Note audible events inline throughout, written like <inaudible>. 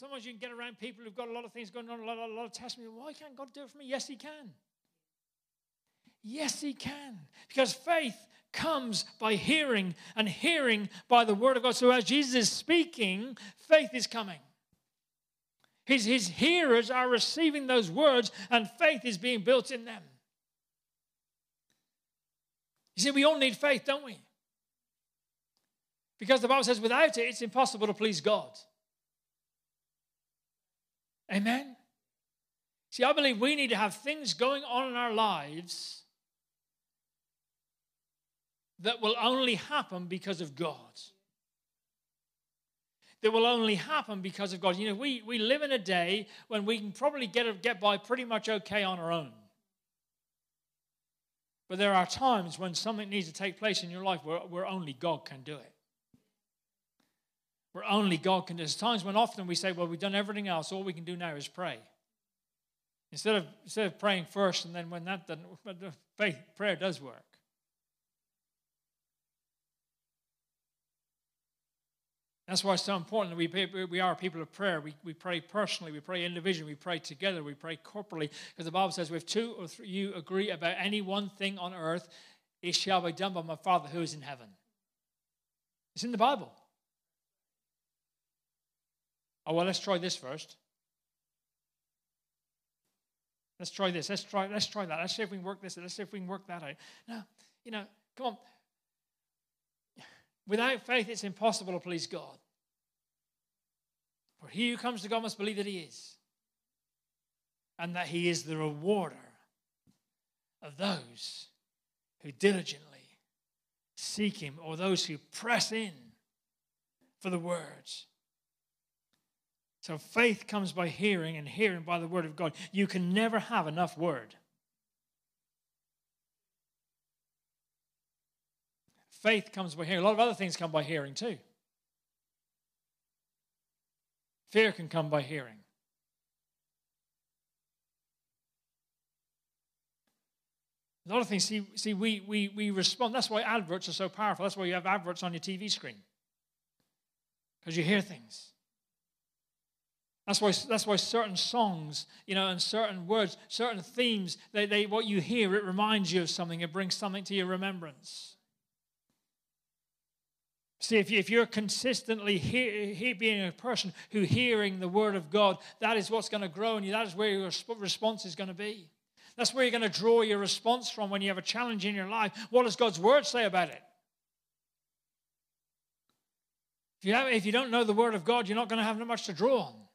sometimes you can get around people who've got a lot of things going on, a lot, a lot of testimony. Why can't God do it for me? Yes, He can. Yes, He can. Because faith comes by hearing, and hearing by the Word of God. So as Jesus is speaking, faith is coming. His, his hearers are receiving those words, and faith is being built in them. You see, we all need faith, don't we? Because the Bible says without it, it's impossible to please God. Amen? See, I believe we need to have things going on in our lives that will only happen because of God. That will only happen because of God. You know, we, we live in a day when we can probably get, get by pretty much okay on our own. But there are times when something needs to take place in your life where, where only God can do it. Where only God can. There's times when often we say, well, we've done everything else. All we can do now is pray. Instead of, instead of praying first and then when that doesn't, faith, prayer does work. That's why it's so important that we, we are people of prayer. We, we pray personally, we pray individually, we pray together, we pray corporately. Because the Bible says, if two or three you agree about any one thing on earth, it shall be done by my Father who is in heaven. It's in the Bible. Oh, well, let's try this first. Let's try this. Let's try, let's try that. Let's see if we can work this. Let's see if we can work that out. Now, you know, come on. Without faith, it's impossible to please God. For he who comes to God must believe that he is, and that he is the rewarder of those who diligently seek him, or those who press in for the words. So faith comes by hearing, and hearing by the word of God. You can never have enough word. Faith comes by hearing. A lot of other things come by hearing too. Fear can come by hearing. A lot of things, see, see we, we, we respond. That's why adverts are so powerful. That's why you have adverts on your TV screen. Because you hear things. That's why, that's why certain songs, you know, and certain words, certain themes, they, they, what you hear, it reminds you of something. It brings something to your remembrance. See, if, you, are consistently hear, hear, being a person who hearing the word of God, that is what's going to grow in you. That is where your response is going to be. That's where you're going to draw your response from when you have a challenge in your life. What does God's word say about it? If you, have, if you don't know the word of God, you're not going to have much to draw on.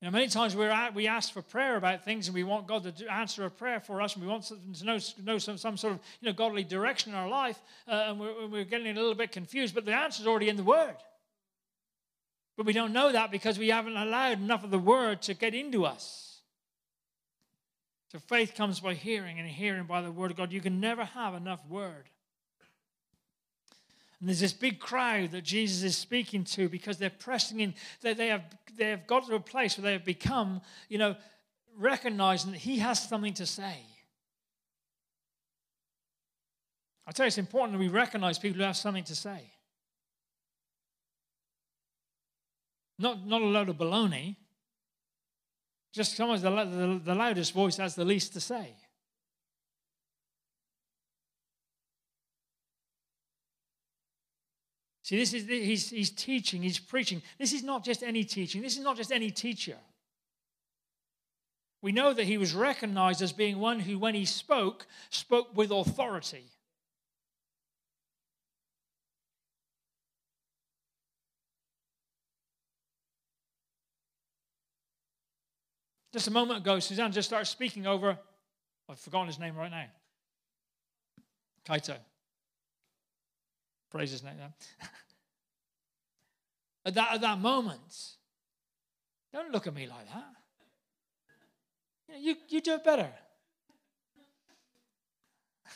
You know, many times we're at, we ask for prayer about things and we want God to do, answer a prayer for us and we want to know, know some, some sort of you know, godly direction in our life uh, and we're, we're getting a little bit confused, but the answer is already in the Word. But we don't know that because we haven't allowed enough of the Word to get into us. So faith comes by hearing and hearing by the Word of God. You can never have enough Word. And there's this big crowd that Jesus is speaking to because they're pressing in. They, they, have, they have got to a place where they have become, you know, recognizing that he has something to say. I tell you, it's important that we recognize people who have something to say. Not, not a load of baloney. Just someone the, the, the loudest voice has the least to say. See, this is he's, he's teaching, he's preaching. This is not just any teaching, this is not just any teacher. We know that he was recognized as being one who, when he spoke, spoke with authority. Just a moment ago, Suzanne just started speaking over, I've forgotten his name right now. Kaito. Praise his name. <laughs> at, that, at that moment, don't look at me like that. You, know, you, you do it better. <laughs>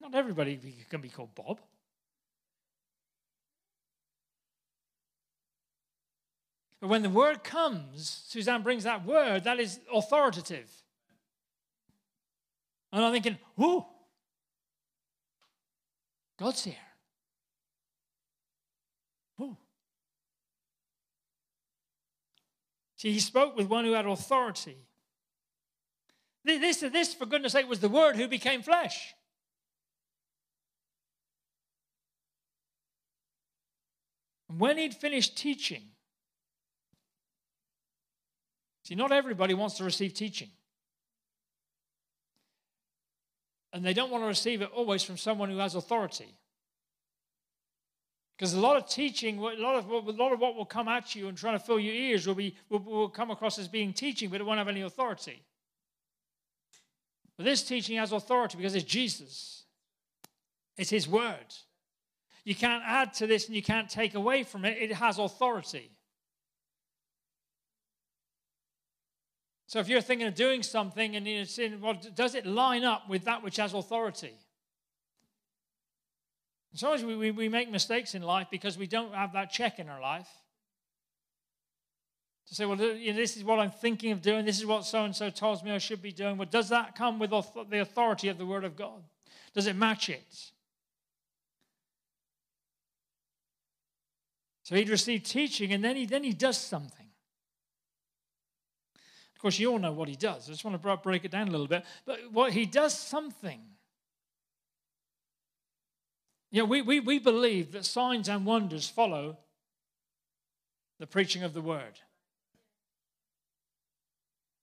Not everybody can be called Bob. But when the word comes, Suzanne brings that word, that is authoritative. And I'm thinking, whoo, God's here. See, he spoke with one who had authority. This, this, for goodness sake, was the Word who became flesh. And when he'd finished teaching, see, not everybody wants to receive teaching. And they don't want to receive it always from someone who has authority. Because a lot of teaching, a lot of, a lot of what will come at you and trying to fill your ears will, be, will, will come across as being teaching, but it won't have any authority. But this teaching has authority because it's Jesus, it's His word. You can't add to this and you can't take away from it, it has authority. So if you're thinking of doing something and you're saying, well, does it line up with that which has authority? Sometimes we, we, we make mistakes in life because we don't have that check in our life. To say, well, this is what I'm thinking of doing, this is what so and so tells me I should be doing. But does that come with the authority of the Word of God? Does it match it? So he'd received teaching and then he, then he does something. Of course, you all know what he does. I just want to break it down a little bit. But what he does something. You know, we, we, we believe that signs and wonders follow the preaching of the word.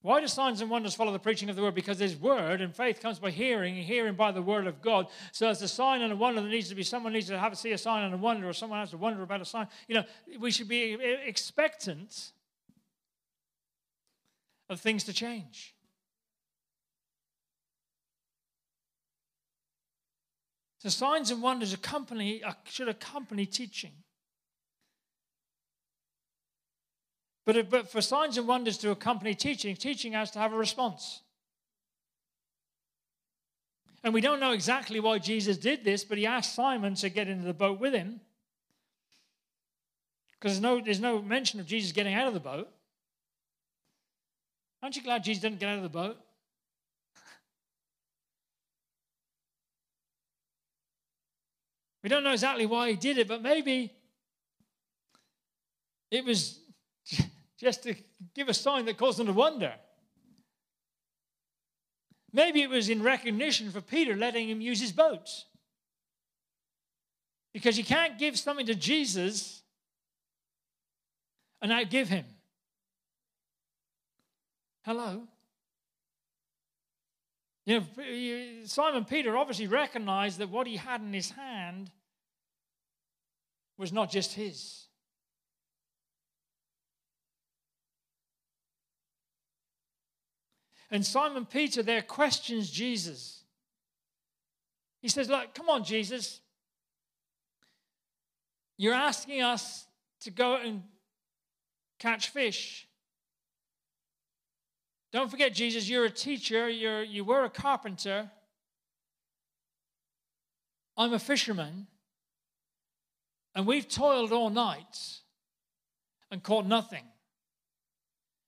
Why do signs and wonders follow the preaching of the word? Because there's word, and faith comes by hearing, and hearing by the word of God. So as a sign and a wonder, there needs to be someone needs to have see a sign and a wonder, or someone has to wonder about a sign. You know, we should be expectant of things to change. So signs and wonders accompany uh, should accompany teaching. But, it, but for signs and wonders to accompany teaching, teaching has to have a response. And we don't know exactly why Jesus did this, but he asked Simon to get into the boat with him. Because there's no, there's no mention of Jesus getting out of the boat. Aren't you glad Jesus didn't get out of the boat? We don't know exactly why he did it, but maybe it was <laughs> just to give a sign that caused them to wonder. Maybe it was in recognition for Peter letting him use his boat. Because you can't give something to Jesus and outgive him. Hello? You know, Simon Peter obviously recognized that what he had in his hand was not just his. And Simon Peter there questions Jesus. He says, Look, come on, Jesus. You're asking us to go and catch fish. Don't forget, Jesus, you're a teacher, you're, you were a carpenter. I'm a fisherman. And we've toiled all night and caught nothing.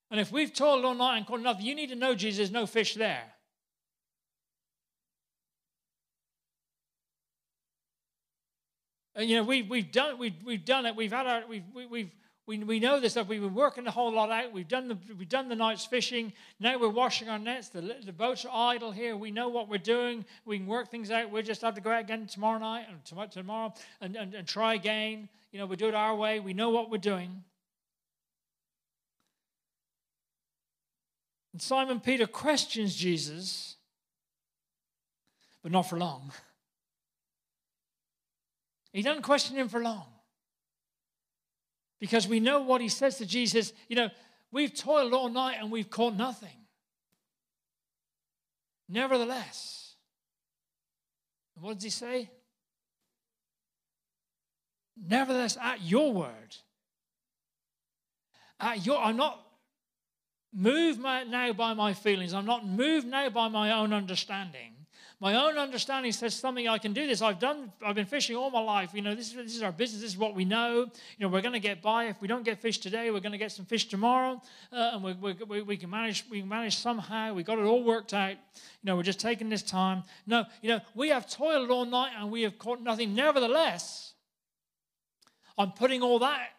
And if we've toiled all night and caught nothing, you need to know, Jesus, no fish there. And you know, we've, we've done we've, we've done it. We've had our we've we've we, we know this stuff. We've been working the whole lot out. We've done the we've done the night's fishing. Now we're washing our nets. The, the boats are idle here. We know what we're doing. We can work things out. We just have to go out again tomorrow night and tomorrow, tomorrow and, and, and try again. You know, we do it our way. We know what we're doing. And Simon Peter questions Jesus, but not for long. <laughs> He doesn't question him for long. Because we know what he says to Jesus. You know, we've toiled all night and we've caught nothing. Nevertheless, what does he say? Nevertheless, at your word, at your, I'm not moved now by my feelings. I'm not moved now by my own understanding. My own understanding says something I can do this. I've done. I've been fishing all my life. You know, this is this is our business. This is what we know. You know, we're going to get by. If we don't get fish today, we're going to get some fish tomorrow, uh, and we, we, we, can manage. We can manage somehow. We got it all worked out. You know, we're just taking this time. No, you know, we have toiled all night and we have caught nothing. Nevertheless, I'm putting all that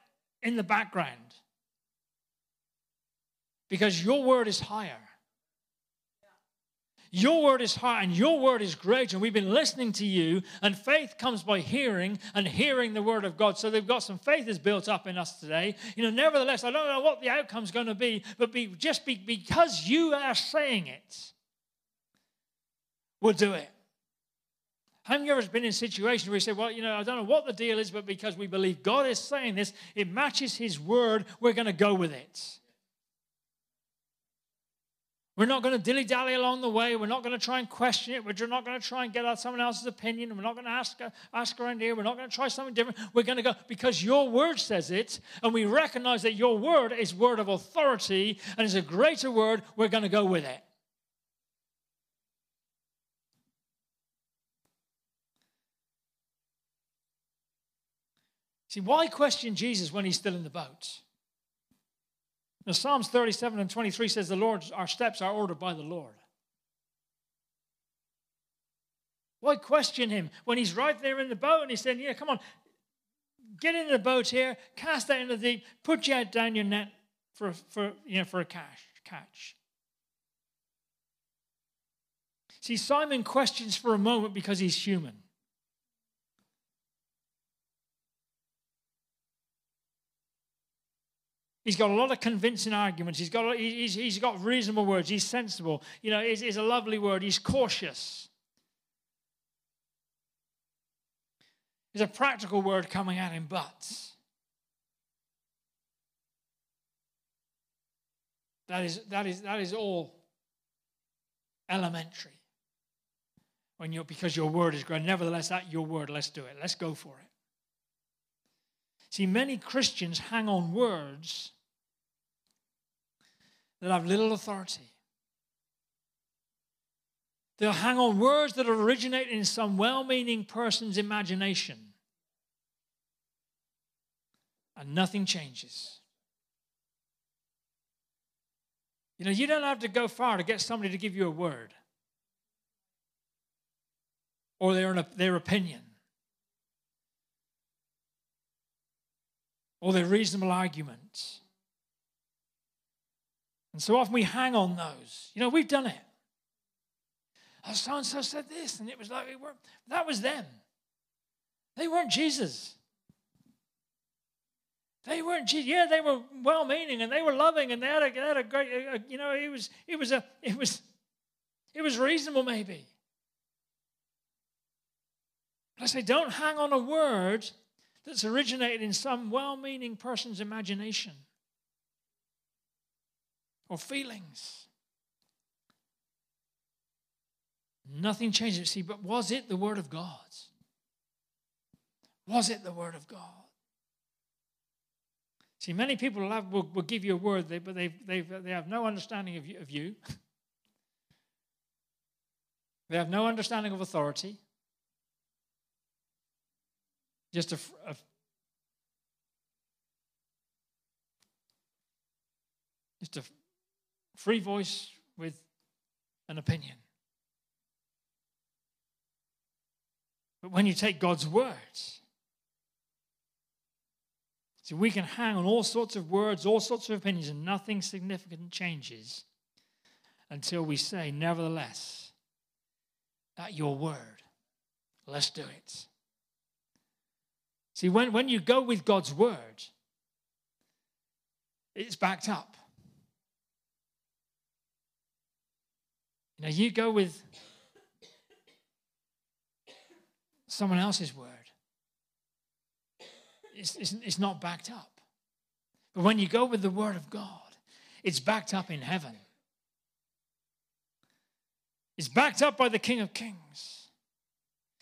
in the background. Because your word is higher. Your word is high and your word is great, and we've been listening to you. And faith comes by hearing and hearing the word of God. So they've got some faith is built up in us today. You know, nevertheless, I don't know what the outcome's going to be, but be, just be, because you are saying it, we'll do it. Have you ever been in a situation where you say, Well, you know, I don't know what the deal is, but because we believe God is saying this, it matches His word, we're going to go with it. We're not going to dilly dally along the way. We're not going to try and question it. We're not going to try and get out someone else's opinion. We're not going to ask, ask around here. We're not going to try something different. We're going to go because your word says it, and we recognize that your word is word of authority and is a greater word. We're going to go with it. See, why question Jesus when he's still in the boat? Now, Psalms 37 and 23 says, The Lord, our steps are ordered by the Lord. Why question him when he's right there in the boat and he's saying, Yeah, come on, get in the boat here, cast that into the deep, put you out down your net for, for, you know, for a catch, catch. See, Simon questions for a moment because he's human. He's got a lot of convincing arguments. He's got, he's, he's got reasonable words. He's sensible. You know, it's, it's a lovely word. He's cautious. There's a practical word coming at him, but. That is, that is, that is all elementary. When you're, because your word is great. Nevertheless, that your word, let's do it. Let's go for it. See, many Christians hang on words that have little authority. They'll hang on words that originate in some well meaning person's imagination. And nothing changes. You know, you don't have to go far to get somebody to give you a word or their, their opinion. or their reasonable arguments. And so often we hang on those. You know, we've done it. Oh, so and so said this, and it was like, that was them. They weren't Jesus. They weren't Jesus. Yeah, they were well-meaning and they were loving and they had a, they had a great, a, you know, it was, it was a, it was, it was reasonable maybe. I say, don't hang on a word that's originated in some well meaning person's imagination or feelings. Nothing changes. See, but was it the Word of God? Was it the Word of God? See, many people have, will, will give you a word, but they they have no understanding of you, of you. <laughs> They have no understanding of authority just a, a just a free voice with an opinion. But when you take God's words, see, we can hang on all sorts of words, all sorts of opinions, and nothing significant changes until we say, Nevertheless, at your word, let's do it. See, when, when you go with God's word, it's backed up. Know, you go with someone else's word, it's, it's, it's not backed up. But when you go with the word of God, it's backed up in heaven. It's backed up by the King of Kings.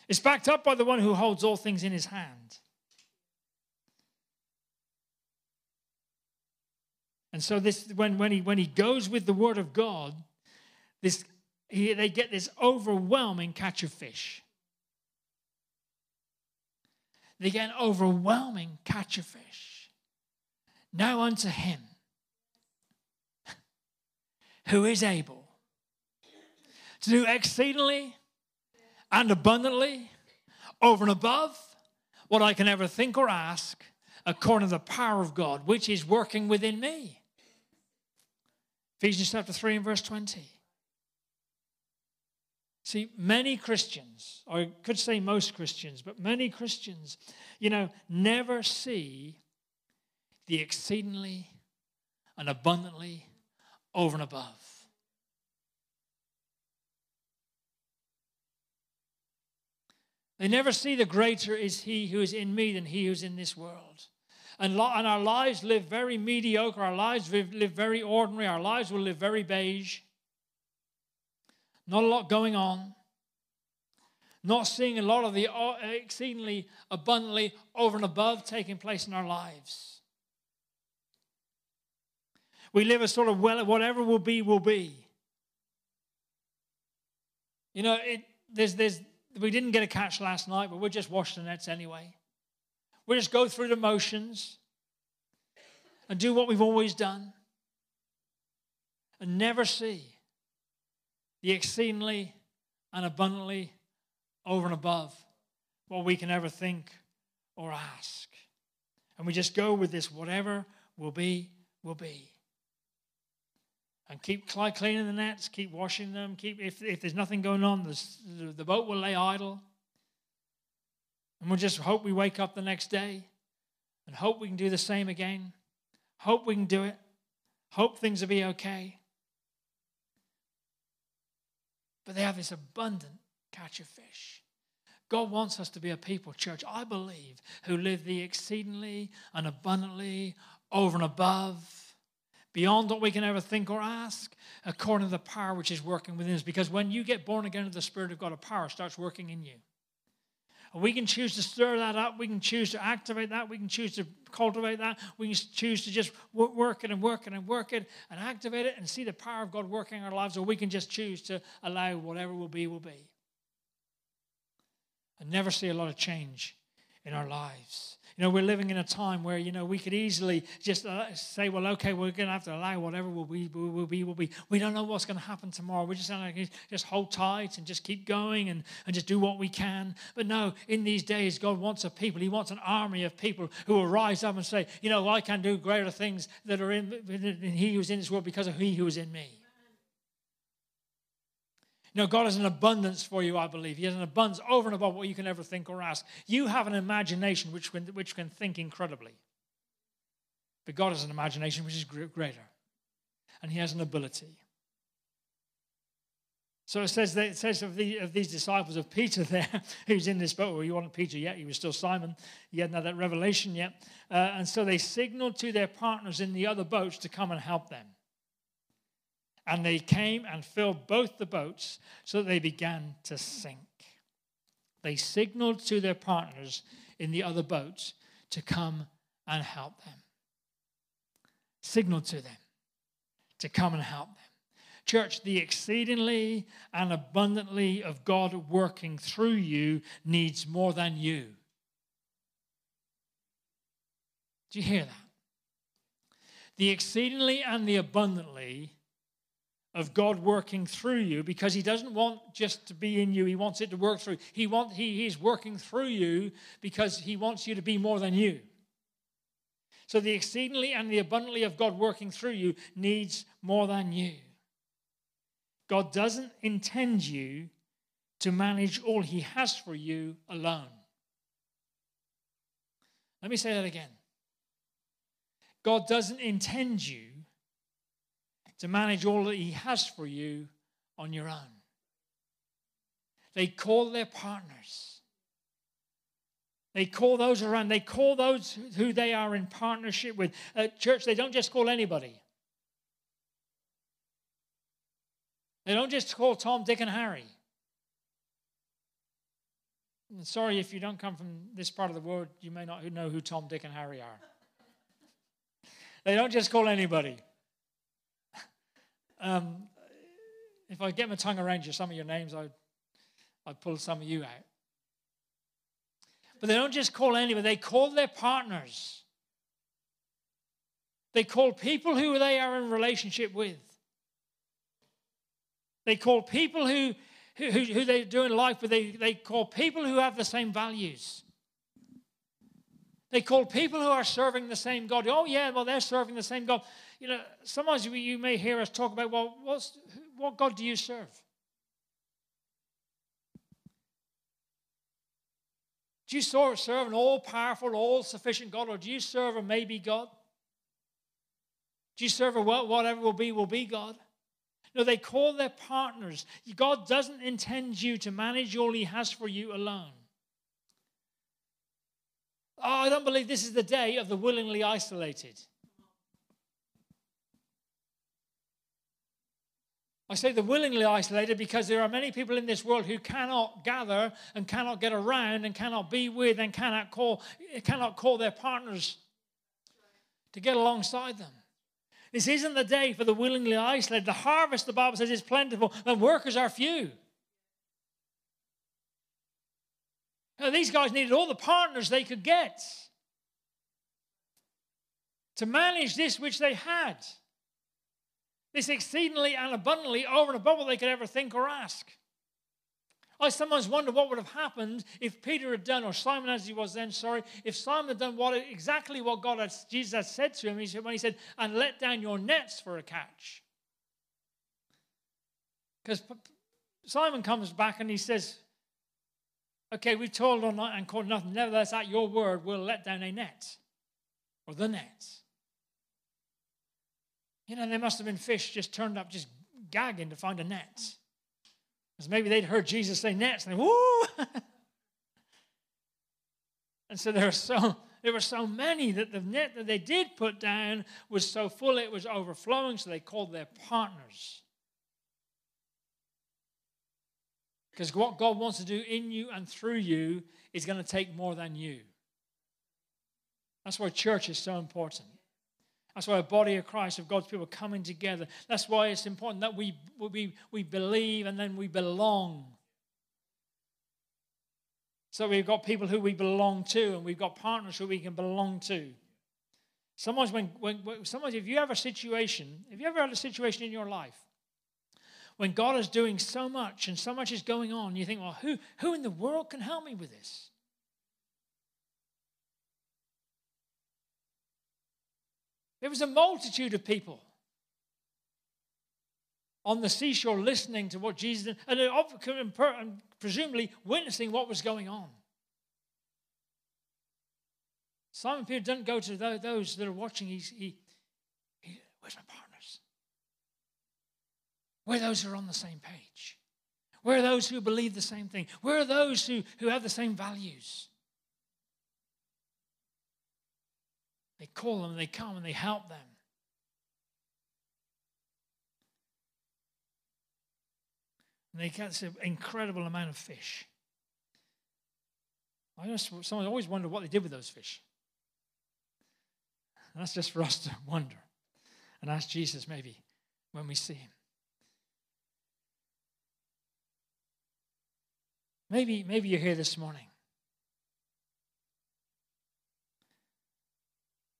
It's backed up by the one who holds all things in his hand. And so this when, when he when he goes with the word of God, this he, they get this overwhelming catch of fish. They get an overwhelming catch of fish. Now unto him <laughs> who is able to do exceedingly and abundantly over and above what I can ever think or ask according to the power of God, which is working within me. Ephesians chapter 3 and verse 20. See, many Christians, or I could say most Christians, but many Christians, you know, never see the exceedingly and abundantly over and above. They never see the greater is he who is in me than he who's in this world. And, lo- and our lives live very mediocre. Our lives live, live very ordinary. Our lives will live very beige. Not a lot going on. Not seeing a lot of the uh, exceedingly abundantly over and above taking place in our lives. We live a sort of well, whatever will be, will be. You know, it, there's, there's, we didn't get a catch last night, but we're just washing the nets anyway. We'll just go through the motions and do what we've always done and never see the exceedingly and abundantly over and above what we can ever think or ask. And we just go with this whatever will be, will be. And keep cleaning the nets, keep washing them, keep if, if there's nothing going on, the, the boat will lay idle. And we'll just hope we wake up the next day and hope we can do the same again. Hope we can do it. Hope things will be okay. But they have this abundant catch of fish. God wants us to be a people, church, I believe, who live the exceedingly and abundantly over and above, beyond what we can ever think or ask, according to the power which is working within us. Because when you get born again of the Spirit of God, a power starts working in you. We can choose to stir that up. We can choose to activate that. We can choose to cultivate that. We can choose to just work it and work it and work it and activate it and see the power of God working in our lives. Or we can just choose to allow whatever will be, will be. And never see a lot of change in our lives. You know, we're living in a time where, you know, we could easily just uh, say, well, okay, we're going to have to allow whatever will be, will be, will be. We don't know what's going to happen tomorrow. We're just going to just hold tight and just keep going and, and just do what we can. But no, in these days, God wants a people. He wants an army of people who will rise up and say, you know, I can do greater things that are in, in He who's in this world because of He who is in me. You know, God has an abundance for you, I believe. He has an abundance over and above what you can ever think or ask. You have an imagination which can, which can think incredibly. But God has an imagination which is greater. And He has an ability. So it says, that, it says of, the, of these disciples of Peter there, <laughs> who's in this boat. Well, you wasn't Peter yet, he was still Simon. He hadn't had that revelation yet. Uh, and so they signaled to their partners in the other boats to come and help them. And they came and filled both the boats so that they began to sink. They signaled to their partners in the other boats to come and help them. Signaled to them to come and help them. Church, the exceedingly and abundantly of God working through you needs more than you. Do you hear that? The exceedingly and the abundantly of God working through you because he doesn't want just to be in you he wants it to work through. He want he, he's working through you because he wants you to be more than you. So the exceedingly and the abundantly of God working through you needs more than you. God doesn't intend you to manage all he has for you alone. Let me say that again. God doesn't intend you to manage all that He has for you on your own. They call their partners. They call those around. They call those who they are in partnership with. At church, they don't just call anybody. They don't just call Tom, Dick, and Harry. And sorry if you don't come from this part of the world, you may not know who Tom, Dick, and Harry are. They don't just call anybody. Um, if I get my tongue around you, some of your names, I'd, I'd pull some of you out. But they don't just call anybody, they call their partners. They call people who they are in relationship with. They call people who, who, who they're doing life with, they, they call people who have the same values. They call people who are serving the same God. Oh, yeah, well, they're serving the same God. You know, sometimes you may hear us talk about, well, what's, what God do you serve? Do you serve an all powerful, all sufficient God, or do you serve a maybe God? Do you serve a whatever will be, will be God? No, they call their partners. God doesn't intend you to manage all He has for you alone. Oh, I don't believe this is the day of the willingly isolated. I say the willingly isolated because there are many people in this world who cannot gather and cannot get around and cannot be with and cannot call, cannot call their partners to get alongside them. This isn't the day for the willingly isolated. The harvest, the Bible says, is plentiful, and workers are few. Now, these guys needed all the partners they could get to manage this which they had. This exceedingly and abundantly over and above what they could ever think or ask. I sometimes wonder what would have happened if Peter had done, or Simon as he was then, sorry, if Simon had done what exactly what God had, Jesus had said to him he said, when he said, and let down your nets for a catch. Because Simon comes back and he says, Okay, we've toiled all night and caught nothing. Nevertheless, at your word, we'll let down a net or the nets. You know, there must have been fish just turned up, just gagging to find a net. Because maybe they'd heard Jesus say nets and they, woo! <laughs> and so there were so there were so many that the net that they did put down was so full it was overflowing, so they called their partners. Because what God wants to do in you and through you is going to take more than you. That's why church is so important. That's why a body of Christ, of God's people coming together. That's why it's important that we, we, we believe and then we belong. So we've got people who we belong to, and we've got partners who we can belong to. Sometimes, when, when, sometimes if you have a situation, if you ever had a situation in your life when God is doing so much and so much is going on, you think, well, who, who in the world can help me with this? There was a multitude of people on the seashore listening to what Jesus did and, uh, and presumably witnessing what was going on. Simon Peter doesn't go to those that are watching. He's, he, he, where's my partners? Where those who are on the same page? Where are those who believe the same thing? Where are those who, who have the same values? They call them, and they come, and they help them. And they catch an incredible amount of fish. I just, someone always wonder what they did with those fish. And that's just for us to <laughs> wonder and ask Jesus maybe when we see him. Maybe, maybe you're here this morning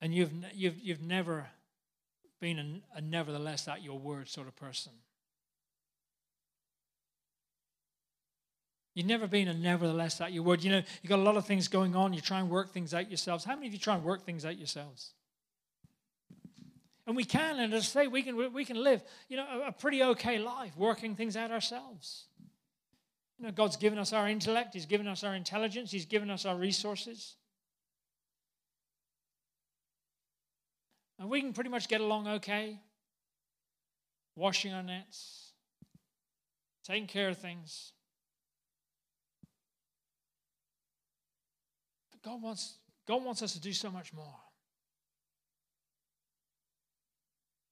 And you've, you've, you've never been a, a nevertheless at your word sort of person. You've never been a nevertheless at your word. You know, you've got a lot of things going on. You try and work things out yourselves. How many of you try and work things out yourselves? And we can, and as I say, we can, we can live, you know, a, a pretty okay life working things out ourselves. You know, God's given us our intellect. He's given us our intelligence. He's given us our resources. And we can pretty much get along okay. Washing our nets, taking care of things. But God wants, God wants us to do so much more.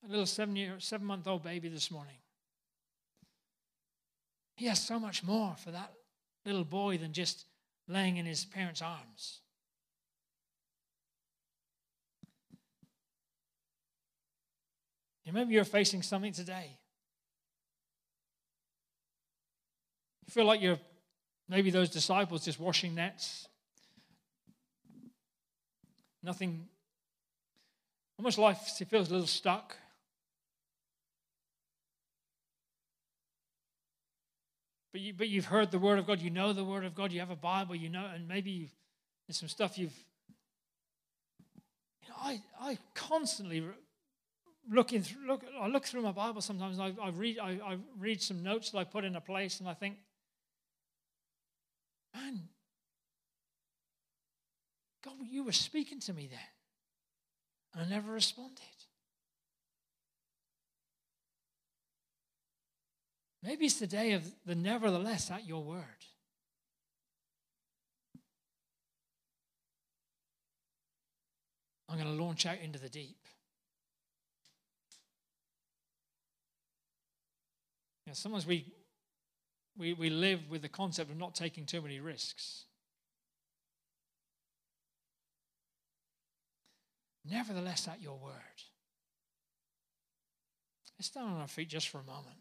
A little seven year, seven month old baby this morning. He has so much more for that little boy than just laying in his parents' arms. Maybe you're facing something today. You feel like you're maybe those disciples just washing nets. Nothing, almost life feels a little stuck. But, you, but you've heard the Word of God, you know the Word of God, you have a Bible, you know, and maybe there's some stuff you've I, I constantly looking look, I look through my Bible sometimes. I, I read, I, I read some notes that I put in a place, and I think, man, God, you were speaking to me then, and I never responded. Maybe it's the day of the nevertheless at your word. I'm going to launch out into the deep. Know, sometimes we, we, we live with the concept of not taking too many risks. Nevertheless, at your word. Let's stand on our feet just for a moment.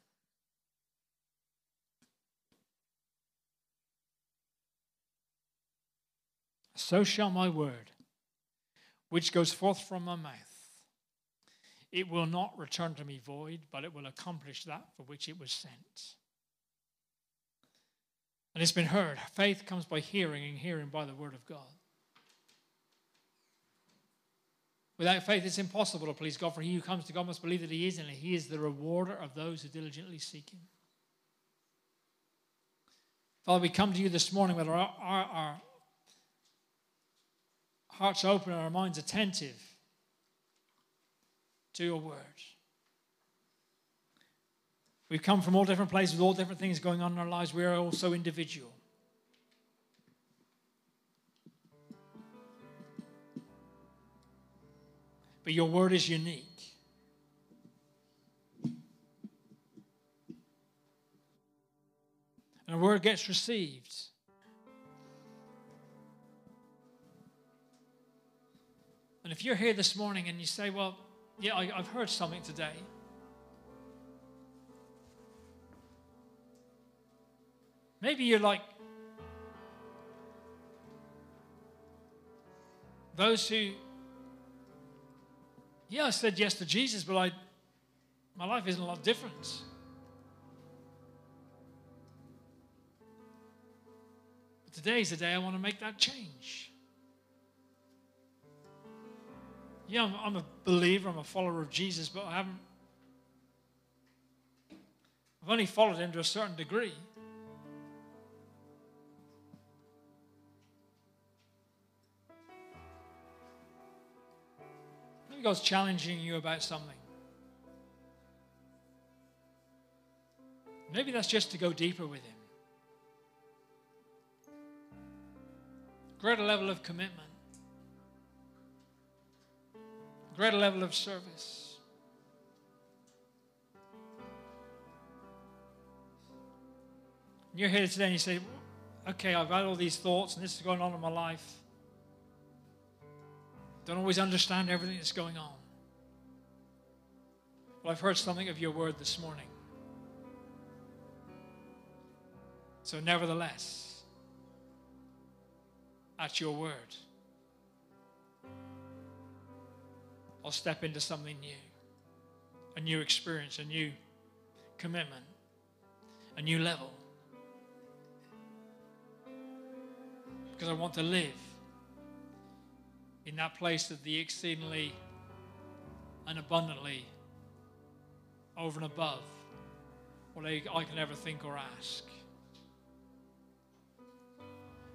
So shall my word, which goes forth from my mouth, it will not return to me void, but it will accomplish that for which it was sent. And it's been heard faith comes by hearing, and hearing by the word of God. Without faith, it's impossible to please God, for he who comes to God must believe that he is, and he is the rewarder of those who diligently seek him. Father, we come to you this morning with our, our, our hearts open and our minds attentive to your word. We've come from all different places with all different things going on in our lives. We are also individual. But your word is unique. And a word gets received. And if you're here this morning and you say, Well, yeah, I, have heard something today. Maybe you're like those who, yeah, I said yes to Jesus, but I, my life isn't a lot different. But today is the day I want to make that change. Yeah, I'm, I'm a believer, I'm a follower of Jesus, but I haven't, I've only followed him to a certain degree. Maybe God's challenging you about something. Maybe that's just to go deeper with Him. Greater level of commitment. Greater level of service. You're here today and you say, okay, I've had all these thoughts and this is going on in my life. Don't always understand everything that's going on. But I've heard something of your word this morning. So, nevertheless, at your word. Step into something new a new experience, a new commitment, a new level. Because I want to live in that place of the exceedingly and abundantly over and above what I can ever think or ask.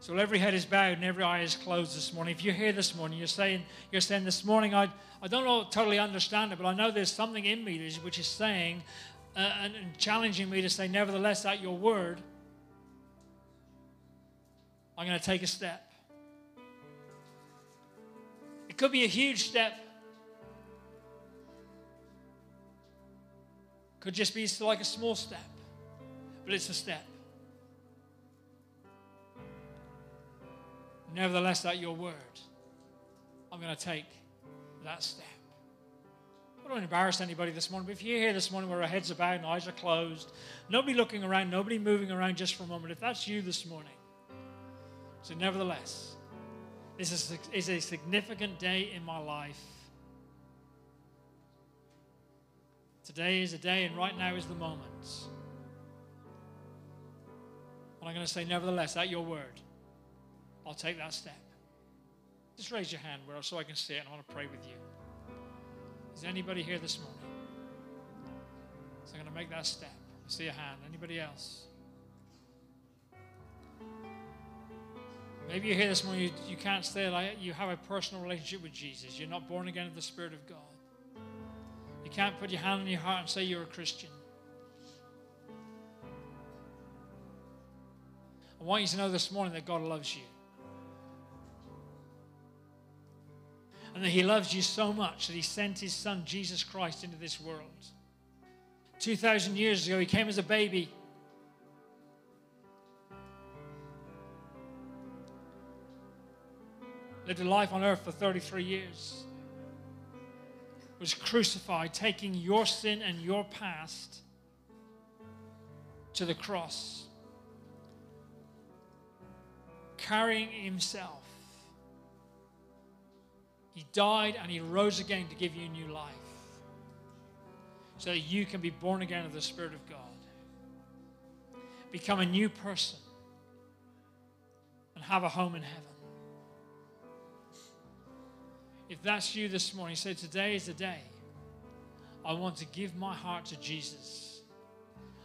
So every head is bowed and every eye is closed this morning. If you're here this morning, you're saying, you're saying this morning, I, I don't know, totally understand it, but I know there's something in me which is saying uh, and, and challenging me to say, nevertheless, at your word, I'm going to take a step. It could be a huge step. Could just be like a small step, but it's a step. Nevertheless, at your word, I'm going to take that step. I don't embarrass anybody this morning, but if you're here this morning where our heads are bowed and eyes are closed, nobody looking around, nobody moving around just for a moment, if that's you this morning, so nevertheless, this is a, is a significant day in my life. Today is a day, and right now is the moment. And I'm going to say, nevertheless, at your word, I'll take that step. Just raise your hand, Will, so I can see it and I want to pray with you. Is anybody here this morning? So I'm going to make that step. I see a hand. Anybody else? Maybe you're here this morning, you, you can't stay like you have a personal relationship with Jesus. You're not born again of the Spirit of God. You can't put your hand on your heart and say you're a Christian. I want you to know this morning that God loves you. And that He loves you so much that He sent His Son, Jesus Christ, into this world. 2,000 years ago, He came as a baby. Lived a life on earth for 33 years. Was crucified, taking your sin and your past to the cross carrying himself. He died and he rose again to give you new life so that you can be born again of the Spirit of God. Become a new person and have a home in heaven. If that's you this morning, say, Today is the day. I want to give my heart to Jesus.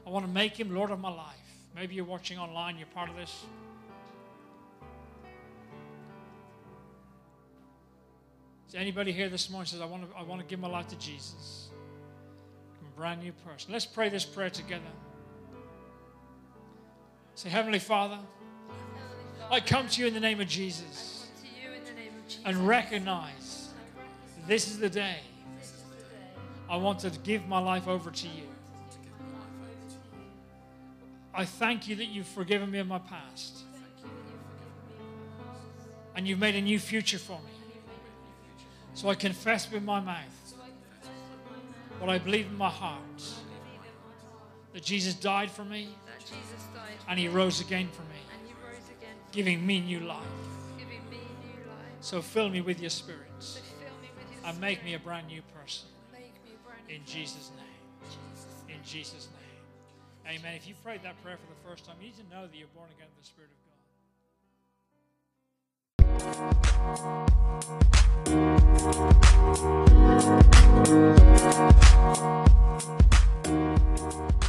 I want to make him Lord of my life. Maybe you're watching online, you're part of this. Is anybody here this morning says, I want to, I want to give my life to Jesus? I'm a brand new person. Let's pray this prayer together. Say, Heavenly Father, I come to you in the name of Jesus and recognize this is the day I want to give my life over to you. I thank you that you've forgiven me of my past and you've made a new future for me. So I confess with my mouth what I believe in my heart that Jesus died for me and he rose again for me, giving me new life. So fill me with your spirit and make me a brand new person. In Jesus' name. In Jesus' name. Amen. If you prayed that prayer for the first time, you need to know that you're born again of the Spirit of God. Thank you.